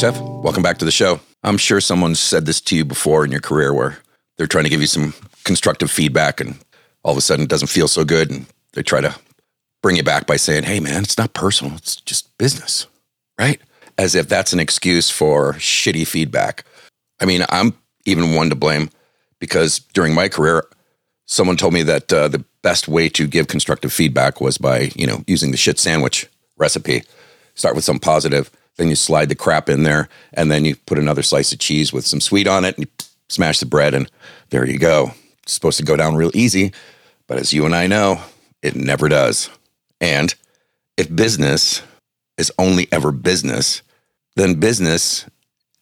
Chef. Welcome back to the show. I'm sure someone said this to you before in your career where they're trying to give you some constructive feedback and all of a sudden it doesn't feel so good. And they try to bring you back by saying, hey, man, it's not personal, it's just business, right? As if that's an excuse for shitty feedback. I mean, I'm even one to blame because during my career, someone told me that uh, the best way to give constructive feedback was by, you know, using the shit sandwich recipe. Start with some positive, then you slide the crap in there, and then you put another slice of cheese with some sweet on it, and you smash the bread, and there you go. It's supposed to go down real easy, but as you and I know, it never does. And if business is only ever business, then business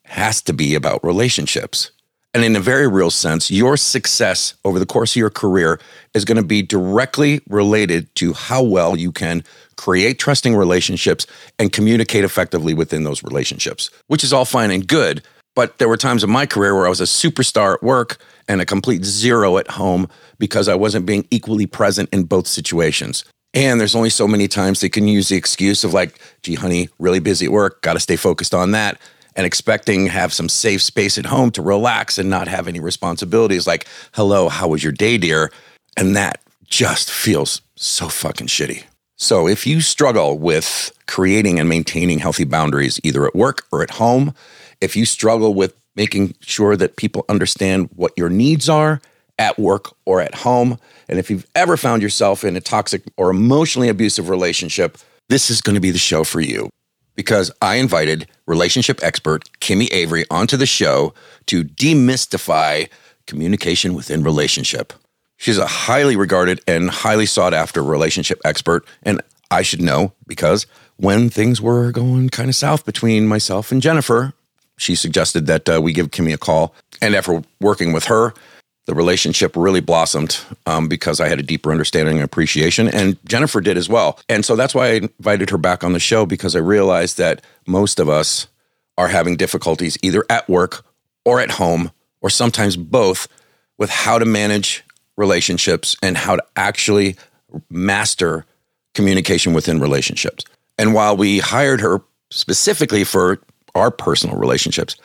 has to be about relationships. And in a very real sense, your success over the course of your career is going to be directly related to how well you can create trusting relationships and communicate effectively within those relationships, which is all fine and good. But there were times in my career where I was a superstar at work and a complete zero at home because I wasn't being equally present in both situations. And there's only so many times they can use the excuse of like, gee, honey, really busy at work, got to stay focused on that. And expecting have some safe space at home to relax and not have any responsibilities like, hello, how was your day, dear? And that just feels so fucking shitty. So if you struggle with creating and maintaining healthy boundaries, either at work or at home, if you struggle with making sure that people understand what your needs are at work or at home, and if you've ever found yourself in a toxic or emotionally abusive relationship, this is going to be the show for you because I invited relationship expert Kimi Avary onto the show to demystify communication within relationship. She's a highly regarded and highly sought after relationship expert, and I should know because when things were going kind of south between myself and Jennifer, she suggested that uh, we give Kimi a call. And after working with her, the relationship really blossomed um, because I had a deeper understanding and appreciation, and Jennifer did as well. And so that's why I invited her back on the show because I realized that most of us are having difficulties either at work or at home, or sometimes both, with how to manage relationships and how to actually master communication within relationships. And while we hired her specifically for our personal relationships,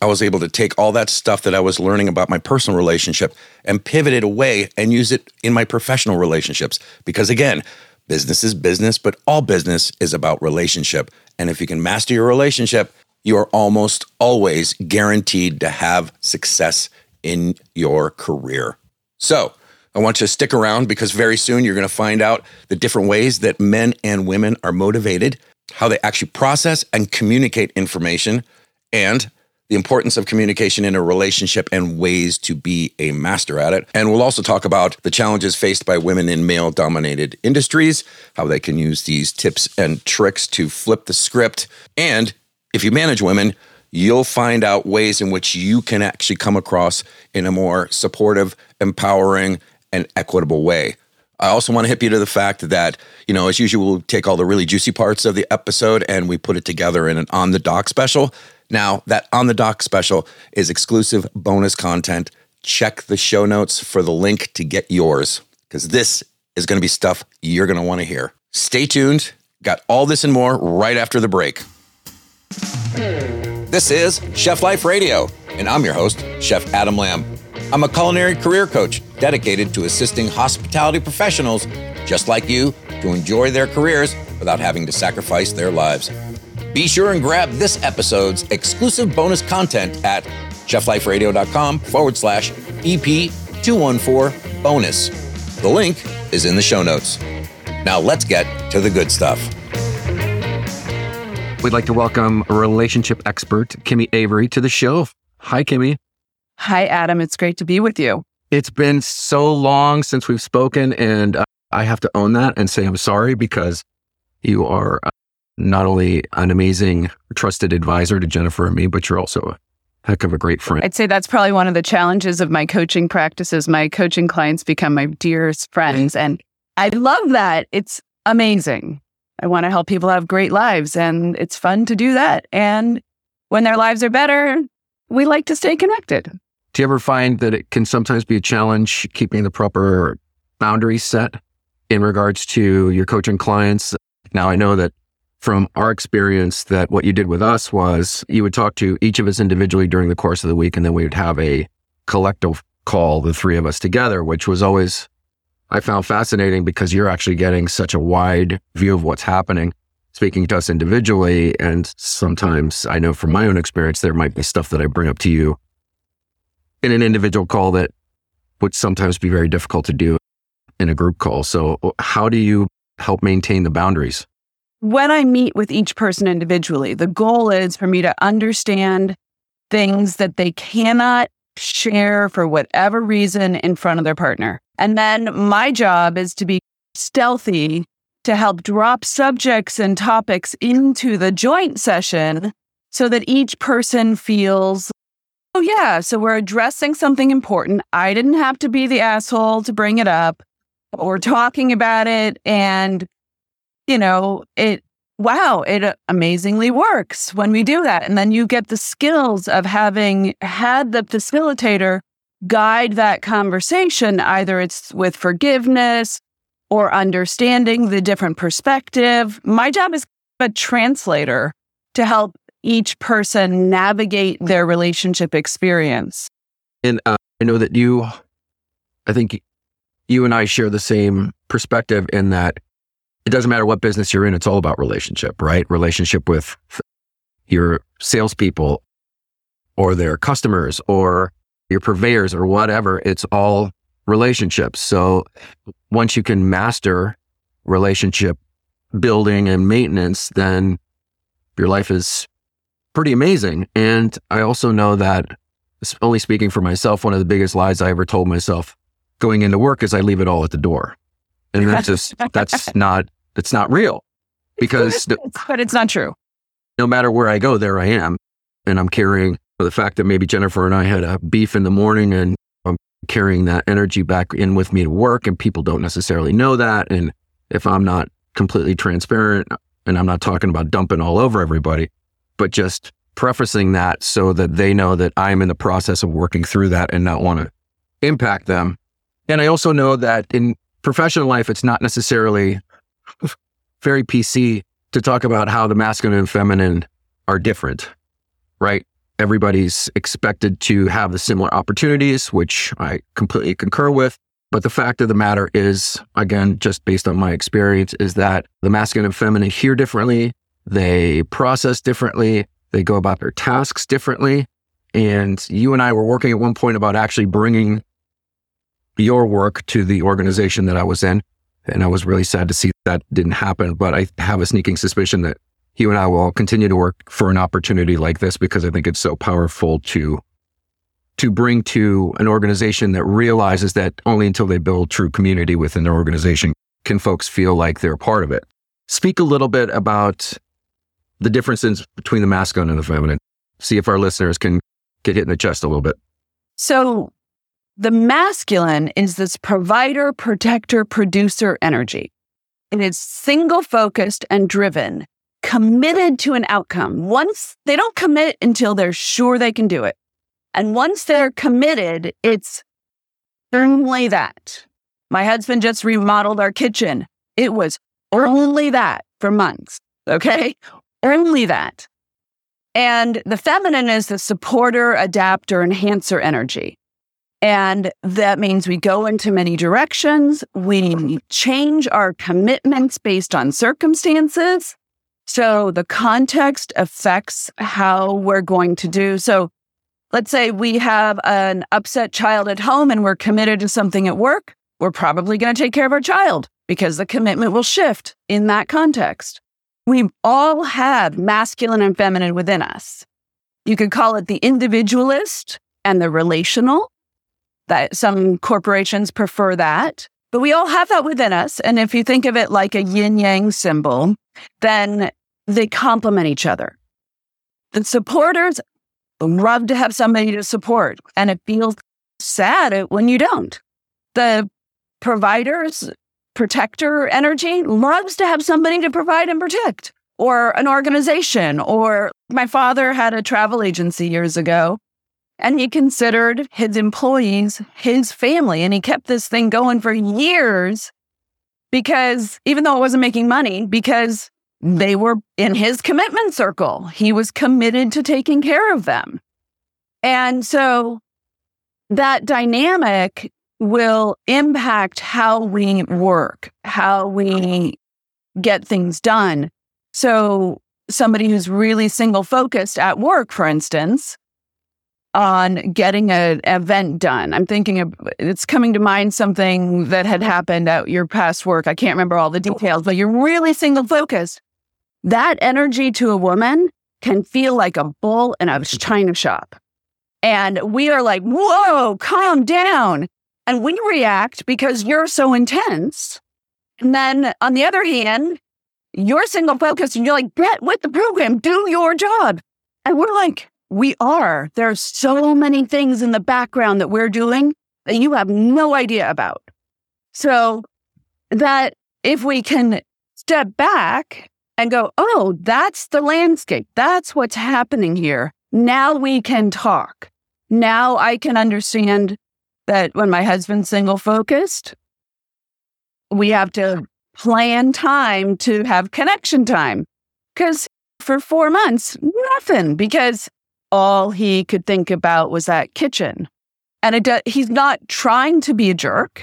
I was able to take all that stuff that I was learning about my personal relationship and pivot it away and use it in my professional relationships. Because again, business is business, but all business is about relationship. And if you can master your relationship, you are almost always guaranteed to have success in your career. So, I want you to stick around because very soon you're going to find out the different ways that men and women are motivated, how they actually process and communicate information, and the importance of communication in a relationship and ways to be a master at it. And we'll also talk about the challenges faced by women in male dominated industries, how they can use these tips and tricks to flip the script. And if you manage women, you'll find out ways in which you can actually come across in a more supportive, empowering, and equitable way. I also want to hip you to the fact that, you know, as usual, we'll take all the really juicy parts of the episode and we put it together in an On The Dock special. Now, that On The Dock special is exclusive bonus content. Check the show notes for the link to get yours because this is going to be stuff you're going to want to hear. Stay tuned. Got all this and more right after the break. This is Chef Life Radio, and I'm your host, Chef Adam Lamb. I'm a culinary career coach dedicated to assisting hospitality professionals just like you to enjoy their careers without having to sacrifice their lives. Be sure and grab this episode's exclusive bonus content at chefliferadio.com forward slash EP214 bonus. The link is in the show notes. Now let's get to the good stuff. We'd like to welcome a relationship expert, Kimi Avary, to the show. Hi, Kimi. Hi, Adam. It's great to be with you. It's been so long since we've spoken, and uh, I have to own that and say I'm sorry because you are uh, not only an amazing, trusted advisor to Jennifer and me, but you're also a heck of a great friend. I'd say that's probably one of the challenges of my coaching practices. My coaching clients become my dearest friends. And I love that. It's amazing. I want to help people have great lives, and it's fun to do that. And when their lives are better, we like to stay connected. Do you ever find that it can sometimes be a challenge keeping the proper boundaries set in regards to your coaching clients? Now, I know that from our experience that what you did with us was you would talk to each of us individually during the course of the week, and then we would have a collective call, the three of us together, which was always, I found fascinating because you're actually getting such a wide view of what's happening, speaking to us individually. And sometimes I know from my own experience, there might be stuff that I bring up to you in an individual call that would sometimes be very difficult to do in a group call. So, uh, how do you help maintain the boundaries? When I meet with each person individually, the goal is for me to understand things that they cannot share for whatever reason in front of their partner. And then my job is to be stealthy to help drop subjects and topics into the joint session so that each person feels, oh, yeah, so we're addressing something important. I didn't have to be the asshole to bring it up. We're talking about it. And, you know, it wow, it uh, amazingly works when we do that. And then you get the skills of having had the facilitator guide that conversation. Either it's with forgiveness or understanding the different perspective. My job is a translator to help each person navigate their relationship experience. And uh, I know that you, I think you and I share the same perspective in that it doesn't matter what business you're in, it's all about relationship, right? Relationship with your salespeople or their customers or your purveyors or whatever. It's all relationships. So once you can master relationship building and maintenance, then your life is pretty amazing. And I also know that, only speaking for myself, one of the biggest lies I ever told myself going into work is I leave it all at the door. And that's just, that's not it's not real because, but it's not true. No matter where I go, there I am. And I'm carrying the fact that maybe Jennifer and I had a beef in the morning and I'm carrying that energy back in with me to work and people don't necessarily know that. And if I'm not completely transparent and I'm not talking about dumping all over everybody, but just prefacing that so that they know that I'm in the process of working through that and not want to impact them. And I also know that in professional life, it's not necessarily very PC to talk about how the masculine and feminine are different, right? Everybody's expected to have the similar opportunities, which I completely concur with. But the fact of the matter is, again, just based on my experience, is that the masculine and feminine hear differently. They process differently. They go about their tasks differently. And you and I were working at one point about actually bringing your work to the organization that I was in. And I was really sad to see that didn't happen. But I have a sneaking suspicion that you and I will continue to work for an opportunity like this because I think it's so powerful to to bring to an organization that realizes that only until they build true community within their organization can folks feel like they're part of it. Speak a little bit about the differences between the masculine and the feminine. See if our listeners can get hit in the chest a little bit. So the masculine is this provider, protector, producer energy. It is single focused and driven, committed to an outcome. Once they don't commit until they're sure they can do it. And once they're committed, it's only that. My husband just remodeled our kitchen. It was only that for months. Okay. Only that. And the feminine is the supporter, adapter, enhancer energy. And that means we go into many directions. We change our commitments based on circumstances. So the context affects how we're going to do. So let's say we have an upset child at home and we're committed to something at work. We're probably going to take care of our child because the commitment will shift in that context. We all have masculine and feminine within us. You could call it the individualist and the relational that some corporations prefer that, but we all have that within us. And if you think of it like a yin yang symbol, then they complement each other. The supporters love to have somebody to support, and it feels sad when you don't. The providers, protector energy loves to have somebody to provide and protect, or an organization. Or my father had a travel agency years ago, and he considered his employees his family. And he kept this thing going for years because even though it wasn't making money, because they were in his commitment circle. He was committed to taking care of them. And so that dynamic will impact how we work, how we get things done. So somebody who's really single focused at work, for instance, on getting an event done. I'm thinking of it's coming to mind something that had happened at your past work. I can't remember all the details, but you're really single focused. That energy to a woman can feel like a bull in a china shop. And we are like, whoa, calm down. And we react because you're so intense. And then on the other hand, you're single focused and you're like, get with the program, do your job. And we're like, we are. There's so many things in the background that we're doing that you have no idea about. So that if we can step back and go, oh, that's the landscape. That's what's happening here. Now we can talk. Now I can understand that when my husband's single focused, we have to plan time to have connection time. Because for four months, nothing, because all he could think about was that kitchen. And he's not trying to be a jerk.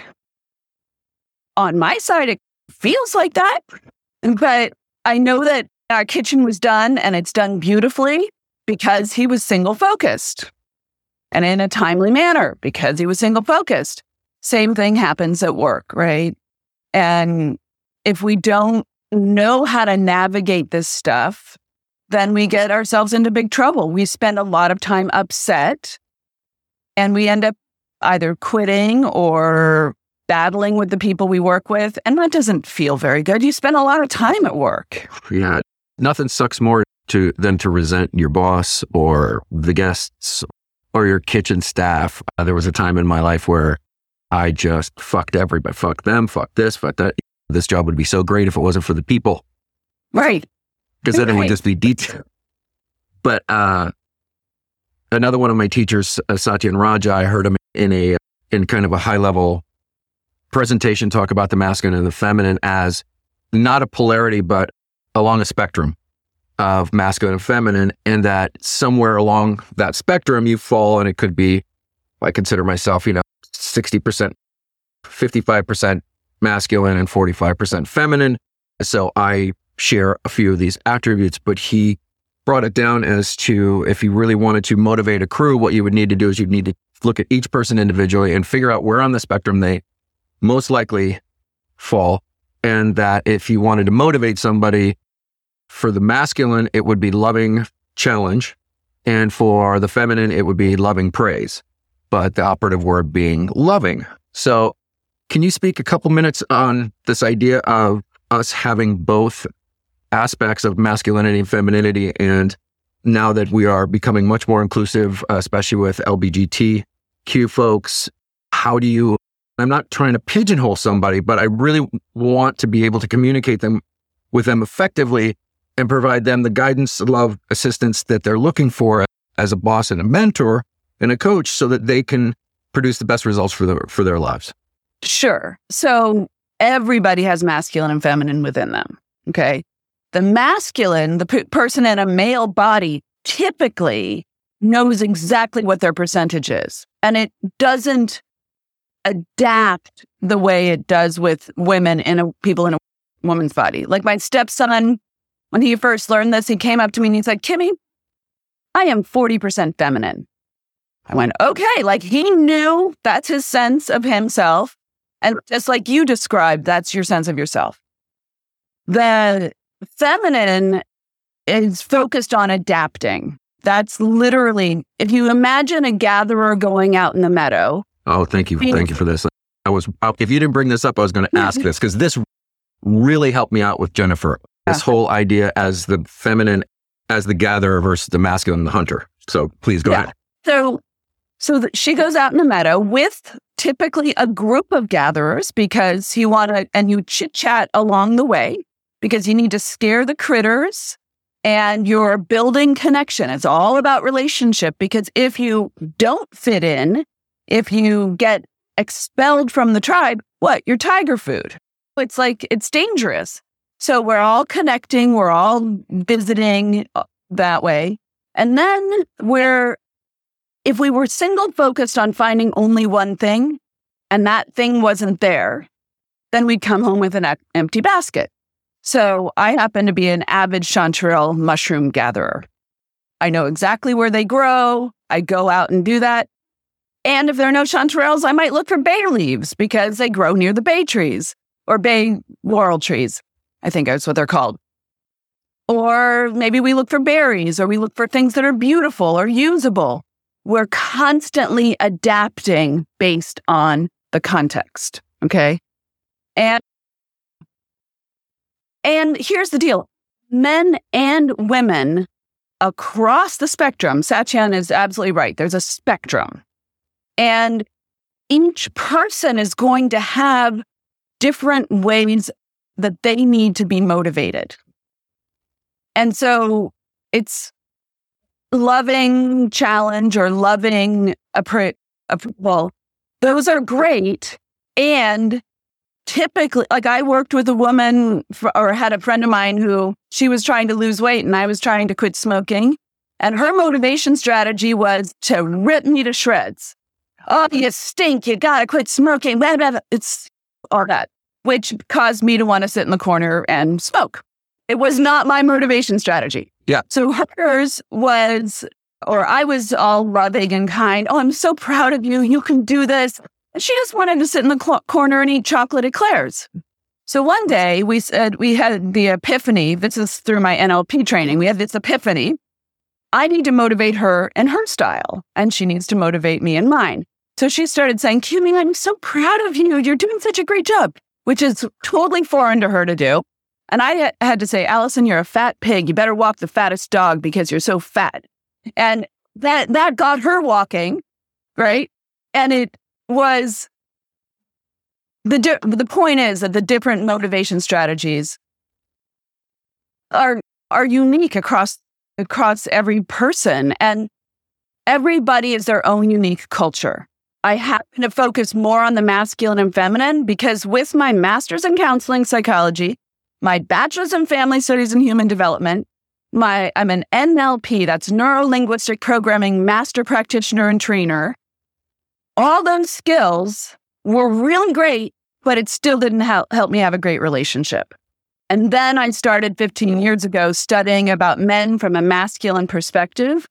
On my side, it feels like that. But I know that our kitchen was done and it's done beautifully because he was single focused and in a timely manner because he was single focused. Same thing happens at work, right? And if we don't know how to navigate this stuff, then we get ourselves into big trouble. We spend a lot of time upset and we end up either quitting or battling with the people we work with. And that doesn't feel very good. You spend a lot of time at work. Yeah. Nothing sucks more to than to resent your boss or the guests or your kitchen staff. Uh, there was a time in my life where I just fucked everybody. Fuck them, fuck this, fuck that. This job would be so great if it wasn't for the people. Right. Because then it would just be detail. But uh, another one of my teachers, uh, Satyen Raja, I heard him in a in kind of a high level presentation talk about the masculine and the feminine as not a polarity, but along a spectrum of masculine and feminine, and that somewhere along that spectrum you fall, and it could be, I consider myself, you know, sixty percent, fifty five percent masculine and forty five percent feminine. So I share a few of these attributes, but he brought it down as to if you really wanted to motivate a crew, what you would need to do is you'd need to look at each person individually and figure out where on the spectrum they most likely fall. And that if you wanted to motivate somebody for the masculine, it would be loving challenge. And for the feminine, it would be loving praise. But the operative word being loving. So, can you speak a couple minutes on this idea of us having both aspects of masculinity and femininity. And now that we are becoming much more inclusive, uh, especially with LBGTQ folks, how do you? I'm not trying to pigeonhole somebody, but I really want to be able to communicate them with them effectively and provide them the guidance, love, assistance that they're looking for as a boss and a mentor and a coach so that they can produce the best results for their, for their lives. Sure. So everybody has masculine and feminine within them. Okay. The masculine, the p- person in a male body, typically knows exactly what their percentage is. And it doesn't adapt the way it does with women and people in a woman's body. Like my stepson, when he first learned this, he came up to me and he said, Kimi, I am 40% feminine. I went, okay. Like he knew that's his sense of himself. And just like you described, that's your sense of yourself. The feminine is focused on adapting. That's literally, if you imagine a gatherer going out in the meadow, Oh, thank you. Being- Thank you for this. I was, if you didn't bring this up, I was going to mm-hmm. ask this because this really helped me out with Jennifer. This Okay. whole idea as the feminine, as the gatherer versus the masculine, the hunter. So please go Yeah. ahead. So, so she goes out in the meadow with typically a group of gatherers because you want to, and you chit chat along the way because you need to scare the critters and you're building connection. It's all about relationship because if you don't fit in, if you get expelled from the tribe, what? You're tiger food. It's like, it's dangerous. So we're all connecting, we're all visiting uh, that way. And then we're, if we were single focused on finding only one thing and that thing wasn't there, then we'd come home with an empty basket. So I happen to be an avid chanterelle mushroom gatherer. I know exactly where they grow. I go out and do that. And if there are no chanterelles, I might look for bay leaves because they grow near the bay trees or bay laurel trees. I think that's what they're called. Or maybe we look for berries or we look for things that are beautiful or usable. We're constantly adapting based on the context. Okay. And, and here's the deal. Men and women across the spectrum, Satyen is absolutely right. There's a spectrum. And each person is going to have different ways that they need to be motivated. And so it's loving challenge or loving approval. Those are great. And typically, like I worked with a woman for, or had a friend of mine who she was trying to lose weight and I was trying to quit smoking. And her motivation strategy was to rip me to shreds. Oh, you stink. You got to quit smoking. Blah, blah, blah. It's all that, which caused me to want to sit in the corner and smoke. It was not my motivation strategy. Yeah. So hers was, or I was all loving and kind. Oh, I'm so proud of you. You can do this. And she just wanted to sit in the cl- corner and eat chocolate eclairs. So one day we said, we had the epiphany. This is through my NLP training. We had this epiphany. I need to motivate her in her style, and she needs to motivate me in mine. So she started saying, Kimi, I'm so proud of you. You're doing such a great job, which is totally foreign to her to do. And I had to say, Allison, you're a fat pig. You better walk the fattest dog because you're so fat. And that, that got her walking, right? And it was the, di- the point is that the different motivation strategies are, are unique across, across every person and everybody is their own unique culture. I happen to focus more on the masculine and feminine because with my master's in counseling psychology, my bachelor's in family studies and human development, my I'm an NLP, that's neuro linguistic programming master practitioner and trainer. All those skills were really great, but it still didn't help, help me have a great relationship. And then I started 15 years ago studying about men from a masculine perspective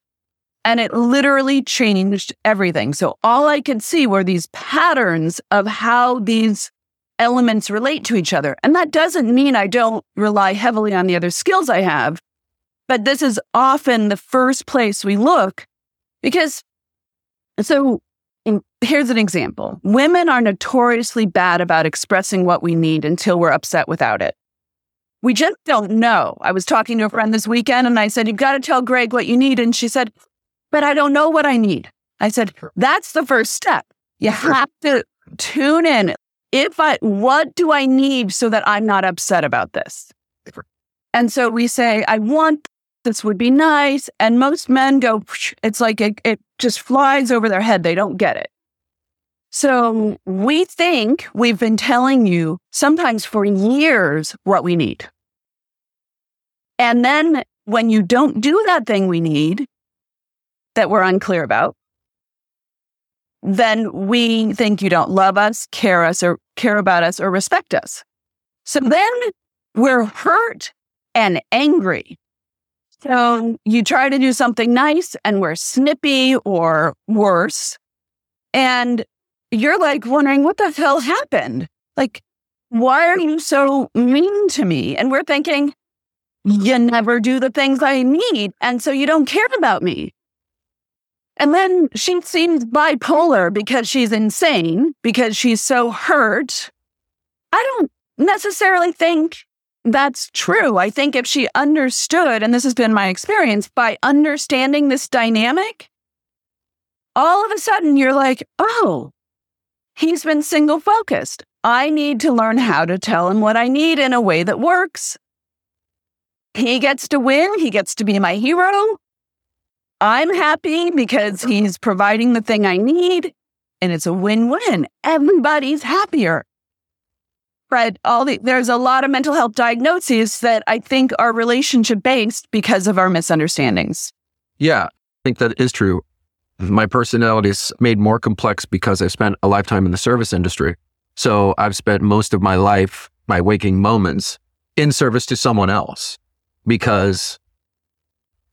and it literally changed everything. So all I could see were these patterns of how these elements relate to each other. And that doesn't mean I don't rely heavily on the other skills I have, but this is often the first place we look because so here's an example. Women are notoriously bad about expressing what we need until we're upset without it. We just don't know. I was talking to a friend this weekend and I said, You've got to tell Greg what you need. And she said, but I don't know what I need. I said, that's the first step. You have to tune in. If I, what do I need so that I'm not upset about this? And so we say, I want this would be nice. And most men go, it's like it, it just flies over their head. They don't get it. So we think we've been telling you sometimes for years what we need. And then when you don't do that thing we need, that we're unclear about, then we think you don't love us, care us, or care about us, or respect us. So then we're hurt and angry. So you try to do something nice and we're snippy or worse. And you're like wondering what the hell happened? Like, why are you so mean to me? And we're thinking, you never do the things I need. And so you don't care about me. And then she seems bipolar because she's insane, because she's so hurt. I don't necessarily think that's true. I think if she understood, and this has been my experience, by understanding this dynamic, all of a sudden you're like, oh, he's been single focused. I need to learn how to tell him what I need in a way that works. He gets to win. He gets to be my hero. I'm happy because he's providing the thing I need and it's a win win. Everybody's happier. All the, there's a lot of mental health diagnoses that I think are relationship based because of our misunderstandings. Yeah, I think that is true. My personality is made more complex because I've spent a lifetime in the service industry. So I've spent most of my life, my waking moments in service to someone else because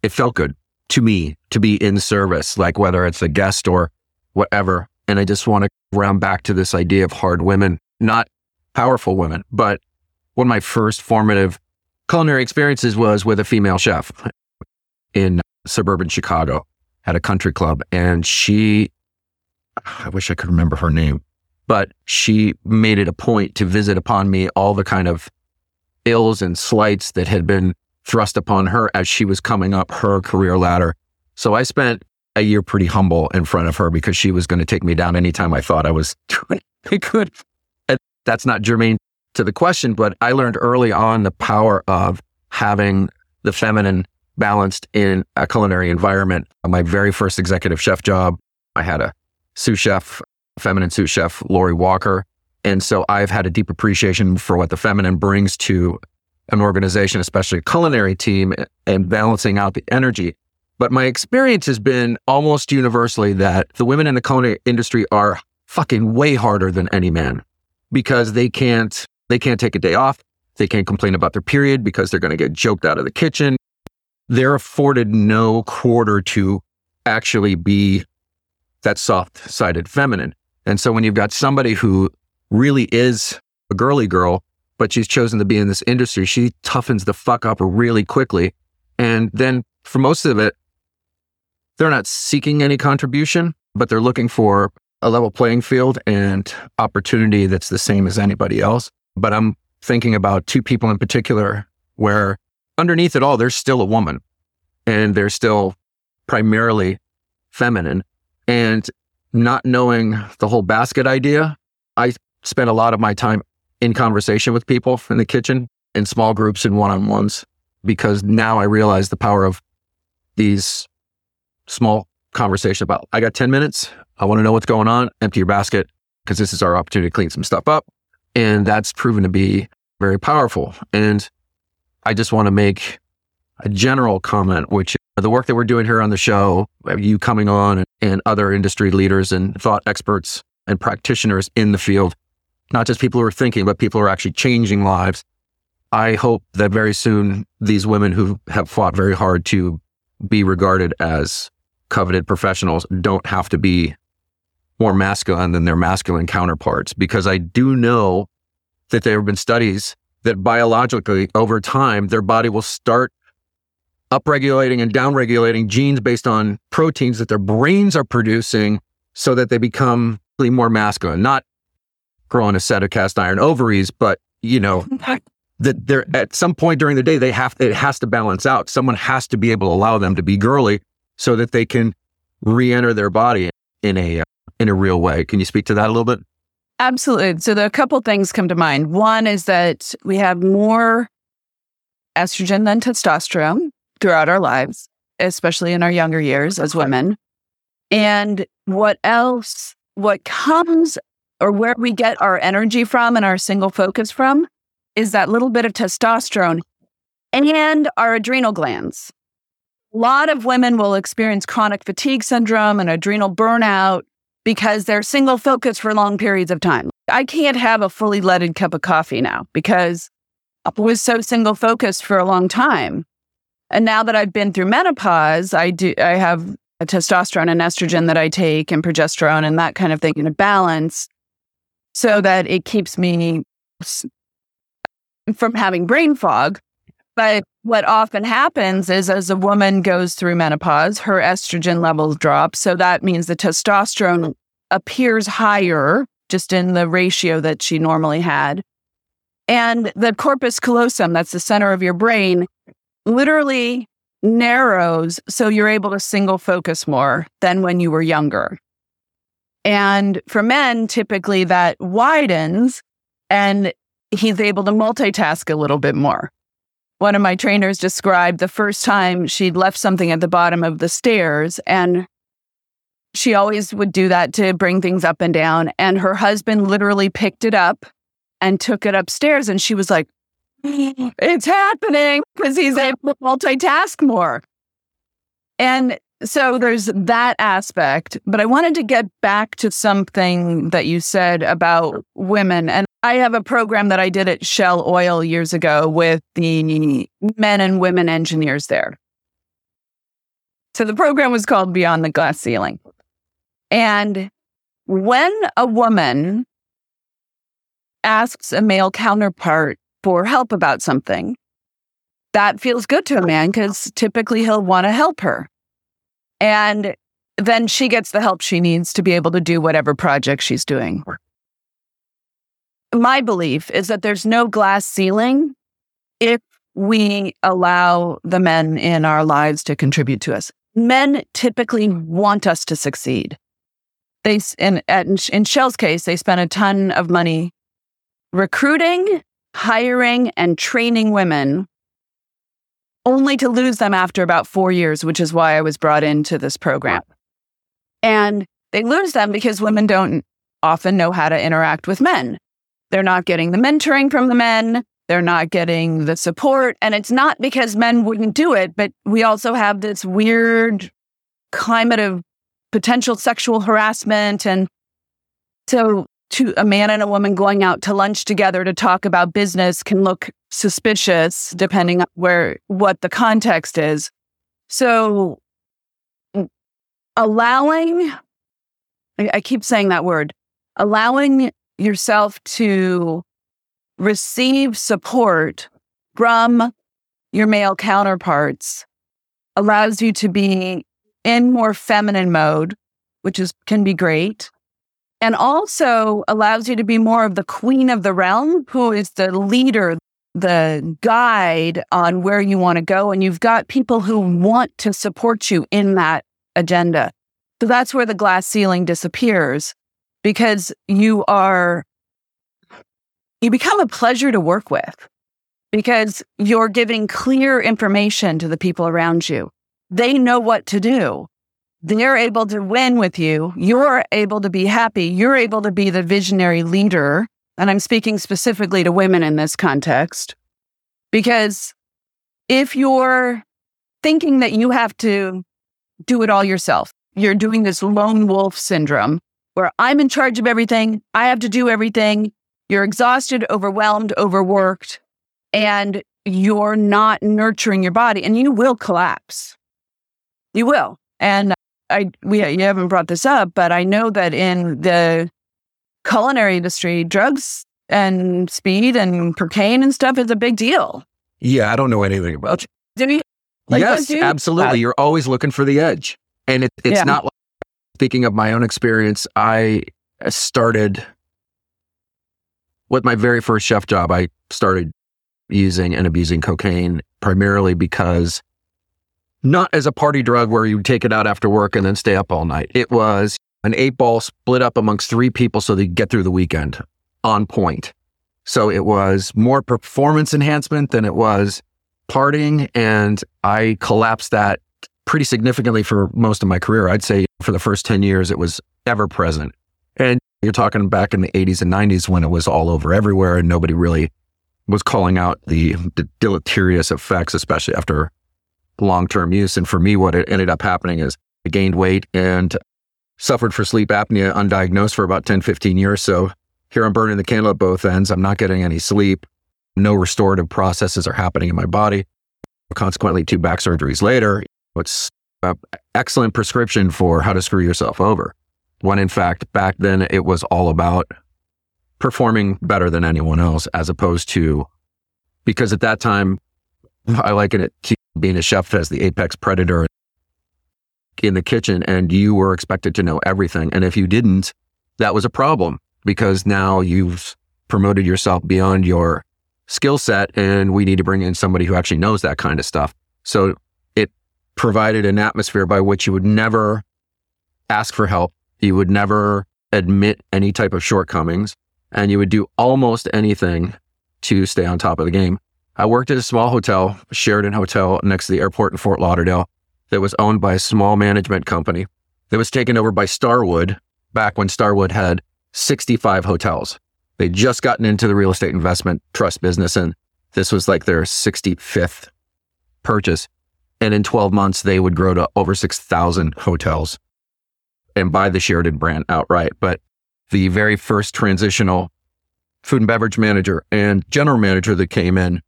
it felt good to me to be in service, like whether it's a guest or whatever. And I just want to round back to this idea of hard women, not powerful women, but one of my first formative culinary experiences was with a female chef in suburban Chicago at a country club. And she, I wish I could remember her name, but she made it a point to visit upon me all the kind of ills and slights that had been thrust upon her as she was coming up her career ladder. So I spent a year pretty humble in front of her because she was going to take me down anytime I thought I was doing good. That's not germane to the question, but I learned early on the power of having the feminine balanced in a culinary environment. My very first executive chef job, I had a sous chef, feminine sous chef, Lori Walker. And so I've had a deep appreciation for what the feminine brings to an organization, especially a culinary team, and balancing out the energy. But my experience has been almost universally that the women in the culinary industry are fucking way harder than any man because they can't they can't take a day off. They can't complain about their period because they're going to get joked out of the kitchen. They're afforded no quarter to actually be that soft-sided feminine. And so when you've got somebody who really is a girly girl but she's chosen to be in this industry. She toughens the fuck up really quickly. And then for most of it, they're not seeking any contribution, but they're looking for a level playing field and opportunity that's the same as anybody else. But I'm thinking about two people in particular where underneath it all, there's still a woman and they're still primarily feminine. And not knowing the whole basket idea, I spent a lot of my time in conversation with people in the kitchen in small groups and one on ones because now I realize the power of these small conversation about I got 10 minutes. I want to know what's going on. Empty your basket because this is our opportunity to clean some stuff up. And that's proven to be very powerful. And I just want to make a general comment, which uh, the work that we're doing here on the show, uh, you coming on and, and other industry leaders and thought experts and practitioners in the field not just people who are thinking, but people who are actually changing lives. I hope that very soon these women who have fought very hard to be regarded as coveted professionals don't have to be more masculine than their masculine counterparts because I do know that there have been studies that biologically over time their body will start upregulating and downregulating genes based on proteins that their brains are producing so that they become more masculine, not growing a set of cast iron ovaries, but you know, that they're at some point during the day, they have, it has to balance out. Someone has to be able to allow them to be girly so that they can re-enter their body in a, in a real way. Can you speak to that a little bit? Absolutely. So, the a couple things come to mind. One is that we have more estrogen than testosterone throughout our lives, especially in our younger years as women. And what else, what comes or where we get our energy from and our single focus from is that little bit of testosterone and our adrenal glands. A lot of women will experience chronic fatigue syndrome and adrenal burnout because they're single focused for long periods of time. I can't have a fully leaded cup of coffee now because I was so single focused for a long time. And now that I've been through menopause, I do I have a testosterone and estrogen that I take and progesterone and that kind of thing in a balance so that it keeps me from having brain fog. But what often happens is as a woman goes through menopause, her estrogen levels drop. So that means the testosterone appears higher just in the ratio that she normally had. And the corpus callosum, that's the center of your brain, literally narrows so you're able to single focus more than when you were younger. And for men, typically that widens and he's able to multitask a little bit more. One of my trainers described the first time she'd left something at the bottom of the stairs and she always would do that to bring things up and down. And her husband literally picked it up and took it upstairs. And she was like, it's happening because he's able to multitask more. And so there's that aspect. But I wanted to get back to something that you said about women. And I have a program that I did at Shell Oil years ago with the men and women engineers there. So the program was called Beyond the Glass Ceiling. And when a woman asks a male counterpart for help about something, that feels good to a man because typically he'll want to help her. And then she gets the help she needs to be able to do whatever project she's doing. My belief is that there's no glass ceiling if we allow the men in our lives to contribute to us. Men typically want us to succeed. They in in Shell's case, they spent a ton of money recruiting, hiring, and training women only to lose them after about four years, which is why I was brought into this program. And they lose them because women don't often know how to interact with men. They're not getting the mentoring from the men. They're not getting the support. And it's not because men wouldn't do it, but we also have this weird climate of potential sexual harassment. And so to a man and a woman going out to lunch together to talk about business can look suspicious depending on where what the context is. So allowing I, I keep saying that word, allowing yourself to receive support from your male counterparts allows you to be in more feminine mode, which is can be great and also allows you to be more of the queen of the realm, who is the leader, the guide on where you want to go. And you've got people who want to support you in that agenda. So that's where the glass ceiling disappears because you are, you become a pleasure to work with because you're giving clear information to the people around you. They know what to do they're able to win with you. You're able to be happy. You're able to be the visionary leader. And I'm speaking specifically to women in this context because if you're thinking that you have to do it all yourself, you're doing this lone wolf syndrome where I'm in charge of everything. I have to do everything. You're exhausted, overwhelmed, overworked, and you're not nurturing your body and you will collapse. You will. And I we you haven't brought this up, but I know that in the culinary industry, drugs and speed and cocaine and stuff is a big deal. Yeah, I don't know anything about. Do you? Like, yes, you? absolutely. Uh, You're always looking for the edge, and it, it's yeah. not. Like, speaking of my own experience, I started with my very first chef job. I started using and abusing cocaine primarily because not as a party drug where you take it out after work and then stay up all night. It was an eight ball split up amongst three people so they get through the weekend on point. So it was more performance enhancement than it was partying. And I collapsed that pretty significantly for most of my career. I'd say for the first 10 years, it was ever present. And you're talking back in the 80s and 90s when it was all over everywhere and nobody really was calling out the, the deleterious effects, especially after long term use. And for me, what it ended up happening is I gained weight and suffered for sleep apnea undiagnosed for about 10, 15 years. So here I'm burning the candle at both ends. I'm not getting any sleep. No restorative processes are happening in my body. Consequently, two back surgeries later, it's an excellent prescription for how to screw yourself over. When in fact, back then it was all about performing better than anyone else, as opposed to because at that time, I liken it to being a chef as the apex predator in the kitchen and you were expected to know everything. And if you didn't, that was a problem because now you've promoted yourself beyond your skill set and we need to bring in somebody who actually knows that kind of stuff. So it provided an atmosphere by which you would never ask for help. You would never admit any type of shortcomings and you would do almost anything to stay on top of the game. I worked at a small hotel, Sheraton Hotel, next to the airport in Fort Lauderdale, that was owned by a small management company that was taken over by Starwood back when Starwood had 65 hotels. They'd just gotten into the real estate investment trust business and this was like their 65th purchase. And in 12 months, they would grow to over 6,000 hotels and buy the Sheraton brand outright. But the very first transitional food and beverage manager and general manager that came in,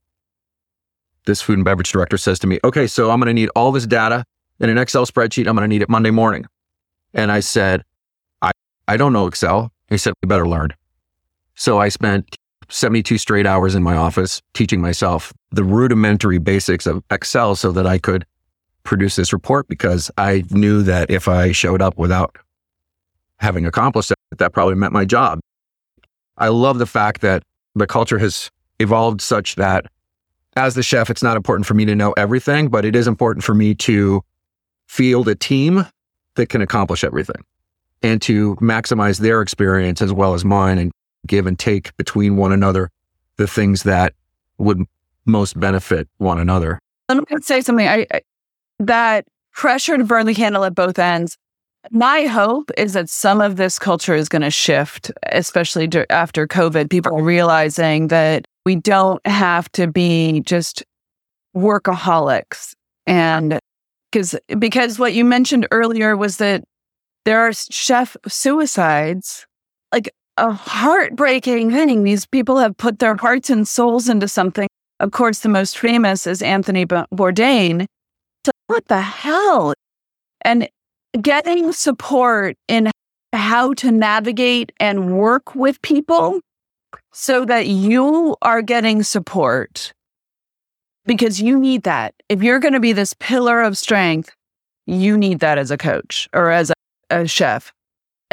this food and beverage director says to me, Okay, so I'm going to need all this data in an Excel spreadsheet. I'm going to need it Monday morning. And I said, I, I don't know Excel. He said, We better learn. So I spent 72 straight hours in my office teaching myself the rudimentary basics of Excel so that I could produce this report because I knew that if I showed up without having accomplished it, that probably meant my job. I love the fact that the culture has evolved such that as the chef, it's not important for me to know everything, but it is important for me to field a team that can accomplish everything and to maximize their experience as well as mine and give and take between one another the things that would most benefit one another. Let me say something. I, I that pressure to burn the candle at both ends. My hope is that some of this culture is going to shift, especially after COVID. People are realizing that we don't have to be just workaholics. And because because what you mentioned earlier was that there are chef suicides. Like a heartbreaking thing. These people have put their hearts and souls into something. Of course, the most famous is Anthony Bourdain. What the hell? And getting support in how to navigate and work with people so that you are getting support because you need that. If you're going to be this pillar of strength, you need that as a coach or as a, a chef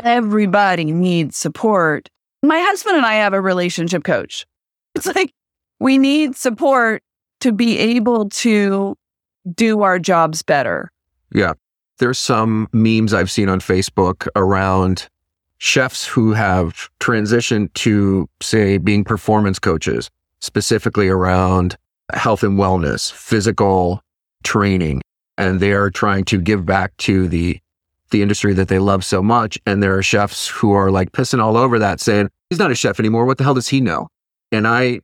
everybody needs support. My husband and I have a relationship coach. It's like we need support to be able to do our jobs better. Yeah. There's some memes I've seen on Facebook around chefs who have transitioned to, say, being performance coaches, specifically around health and wellness, physical training. And they are trying to give back to the the industry that they love so much. And there are chefs who are like pissing all over that saying, he's not a chef anymore. What the hell does he know? And I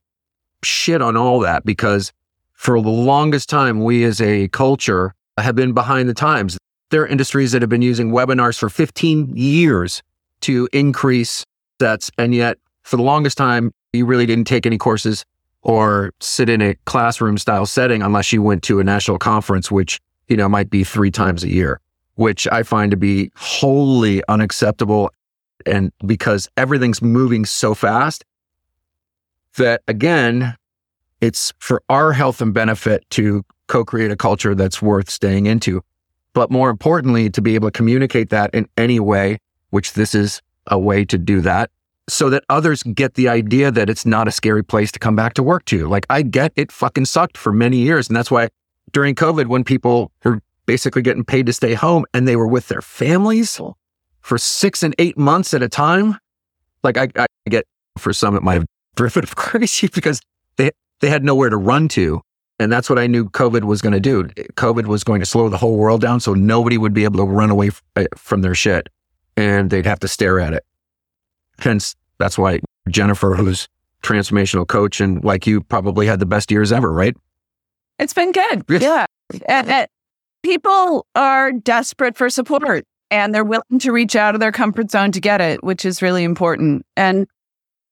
shit on all that because for the longest time, we as a culture have been behind the times. There are industries that have been using webinars for 15 years to increase sets. And yet, for the longest time, you really didn't take any courses or sit in a classroom style setting unless you went to a national conference, which, you know, might be three times a year which I find to be wholly unacceptable. And because everything's moving so fast that again, it's for our health and benefit to co create a culture that's worth staying into. But more importantly, to be able to communicate that in any way, which this is a way to do that, so that others get the idea that it's not a scary place to come back to work to. Like I get it fucking sucked for many years. And that's why during COVID, when people were basically getting paid to stay home and they were with their families for six and eight months at a time. Like I, I get for some, it might have driven of crazy because they, they had nowhere to run to. And that's what I knew COVID was going to do. COVID was going to slow the whole world down so nobody would be able to run away uh, from their shit and they'd have to stare at it. Hence, that's why Jennifer, who's transformational coach and like you probably had the best years ever, right? It's been good. Yeah. and, and, people are desperate for support and they're willing to reach out of their comfort zone to get it, which is really important. And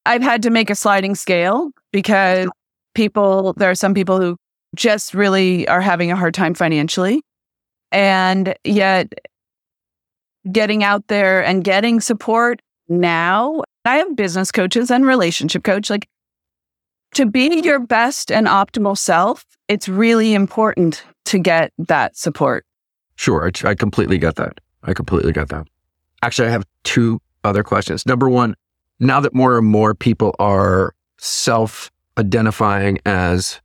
I've had to make a sliding scale because people, there are some people who just really are having a hard time financially. And yet, getting out there and getting support now, I have business coaches and relationship coach. Like to be your best and optimal self, it's really important to get that support. Sure. I, completely get that. I completely get that. Actually, I have two other questions. Number one, now that more and more people are self identifying as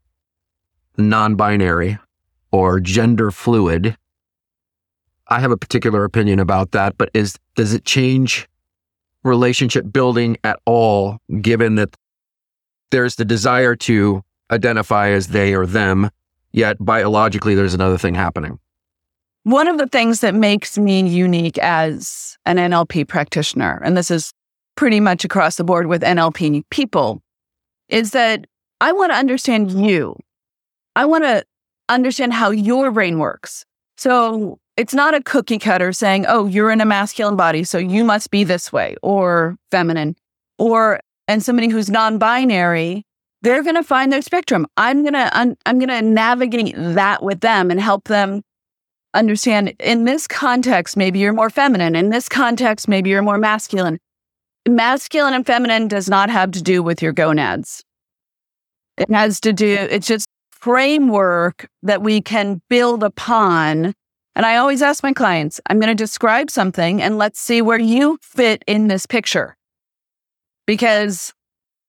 non binary or gender fluid, I have a particular opinion about that, but is, does it change relationship building at all, given that there's the desire to identify as they or them, yet biologically there's another thing happening. One of the things that makes me unique as an NLP practitioner, and this is pretty much across the board with NLP people is that I want to understand you. I want to understand how your brain works. So it's not a cookie cutter saying, oh, you're in a masculine body, so you must be this way or feminine. Or, and somebody who's non binary, they're going to find their spectrum. I'm going to, I'm, going to navigate that with them and help them understand in this context, maybe you're more feminine. In this context, maybe you're more masculine. Masculine and feminine does not have to do with your gonads. It has to do, it's just framework that we can build upon. And I always ask my clients, I'm going to describe something and let's see where you fit in this picture. Because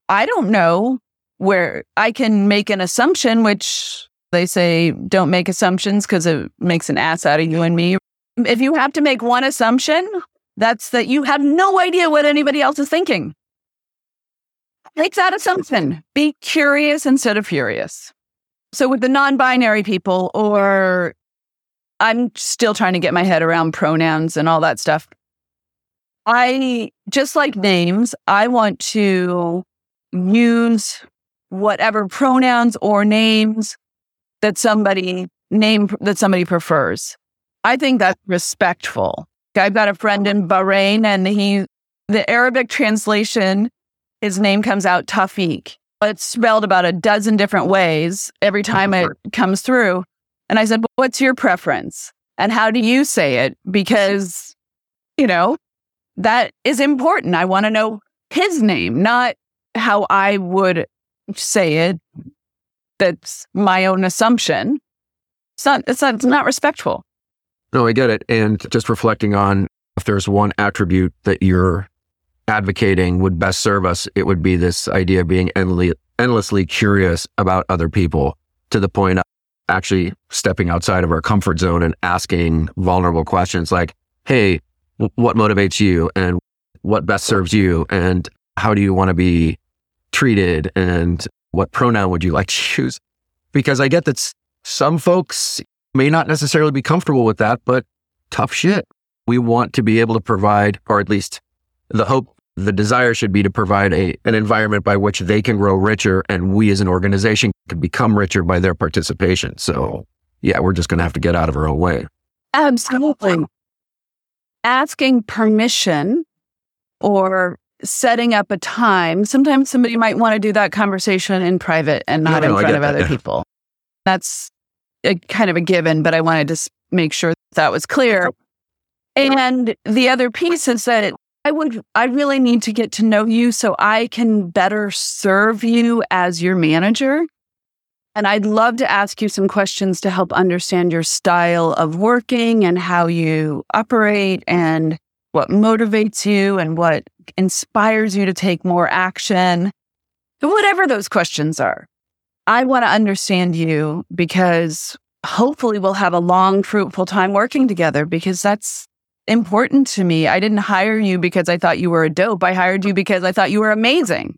I don't know where I can make an assumption, which they say don't make assumptions because it makes an ass out of you and me. If you have to make one assumption, that's that you have no idea what anybody else is thinking. Make that assumption. Be curious instead of furious. So with the non-binary people or I'm still trying to get my head around pronouns and all that stuff. I just like names, I want to use whatever pronouns or names that somebody name that somebody prefers. I think that's respectful. I've got a friend in Bahrain and he the Arabic translation, his name comes out Tafiq. It's spelled about a dozen different ways every time it comes through. And I said, well, What's your preference? And how do you say it? Because, you know, that is important. I want to know his name, not how I would say it. That's my own assumption. It's not, it's not, it's not respectful. No, I get it. And just reflecting on if there's one attribute that you're advocating would best serve us, it would be this idea of being endlessly, endlessly curious about other people to the point actually stepping outside of our comfort zone and asking vulnerable questions like, Hey, what motivates you and what best serves you? And how do you want to be treated? And what pronoun would you like to use? Because I get that some folks may not necessarily be comfortable with that, but tough shit. We want to be able to provide, or at least the hope the desire should be to provide a, an environment by which they can grow richer and we as an organization can become richer by their participation. So, yeah, we're just going to have to get out of our own way. Absolutely. Asking permission or setting up a time. Sometimes somebody might want to do that conversation in private and not no, no, in front of that, other people. That's a, kind of a given, but I wanted to make sure that was clear. And the other piece is that I would, I really need to get to know you so I can better serve you as your manager. And I'd love to ask you some questions to help understand your style of working and how you operate and what motivates you and what inspires you to take more action. Whatever those questions are. I want to understand you because hopefully we'll have a long, fruitful time working together because that's important to me. I didn't hire you because I thought you were a dope. I hired you because I thought you were amazing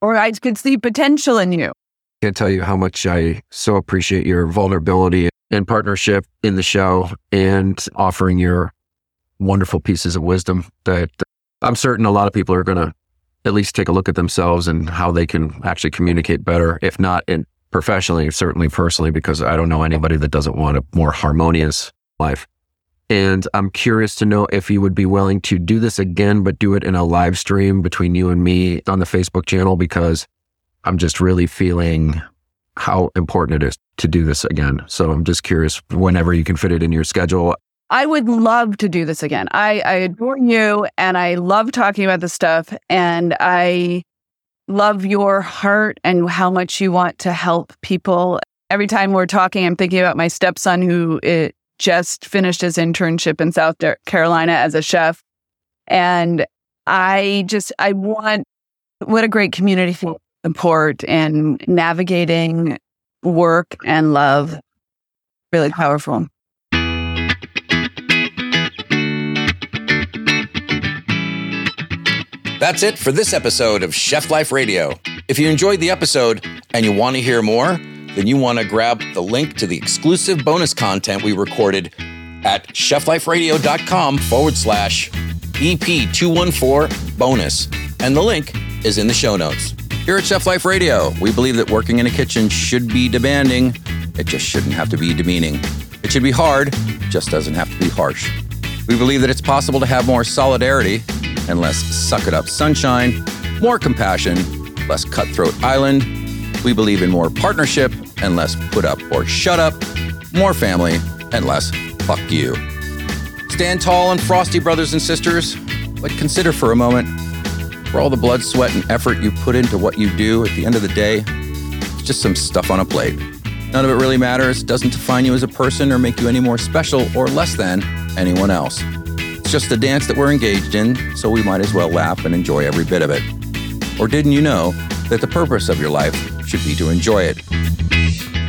or I could see potential in you. Can't tell you how much I so appreciate your vulnerability and partnership in the show and offering your wonderful pieces of wisdom that I'm certain a lot of people are going to at least take a look at themselves and how they can actually communicate better, if not in professionally, certainly personally, because I don't know anybody that doesn't want a more harmonious life. And I'm curious to know if you would be willing to do this again, but do it in a live stream between you and me on the Facebook channel because I'm just really feeling how important it is to do this again. So I'm just curious whenever you can fit it in your schedule. I would love to do this again. I, I adore you and I love talking about this stuff. And I love your heart and how much you want to help people. Every time we're talking, I'm thinking about my stepson who it, just finished his internship in South Carolina as a chef. And I just, I want, what a great community support and navigating work and love. Really powerful. That's it for this episode of Chef Life Radio. If you enjoyed the episode and you want to hear more, then you want to grab the link to the exclusive bonus content we recorded at chefliferadio.com forward slash EP214 bonus, and the link is in the show notes. Here at Chef Life Radio, we believe that working in a kitchen should be demanding. It just shouldn't have to be demeaning. It should be hard, just doesn't have to be harsh. We believe that it's possible to have more solidarity and less suck it up sunshine, more compassion, less cutthroat island. We believe in more partnership and less put up or shut up, more family and less fuck you. Stand tall and frosty, brothers and sisters, but consider for a moment for all the blood, sweat, and effort you put into what you do at the end of the day, it's just some stuff on a plate. None of it really matters, doesn't define you as a person or make you any more special or less than anyone else. It's just the dance that we're engaged in, so we might as well laugh and enjoy every bit of it. Or didn't you know that the purpose of your life should be to enjoy it?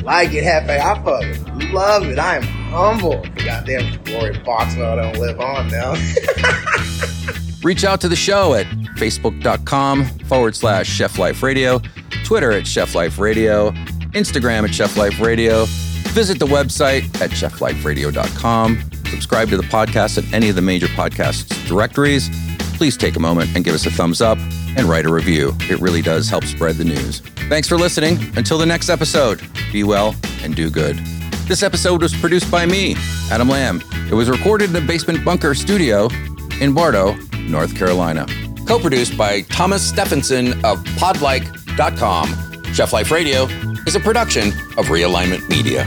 Like it, Hefe. I fucking love it. I am humble. Goddamn glory box I don't live on now. Reach out to the show at facebook.com forward slash Chef Life Radio, Twitter at Chef Life Radio, Instagram at Chef Life Radio. Visit the website at chefliferadio.com. Subscribe to the podcast at any of the major podcast directories. Please take a moment and give us a thumbs up and write a review. It really does help spread the news. Thanks for listening. Until the next episode, be well and do good. This episode was produced by me, Adam Lamb. It was recorded in the Basement Bunker studio in Bardo, North Carolina. Co produced by Thomas Stephenson of podlike.com. Chef Life Radio is a production of Realignment Media.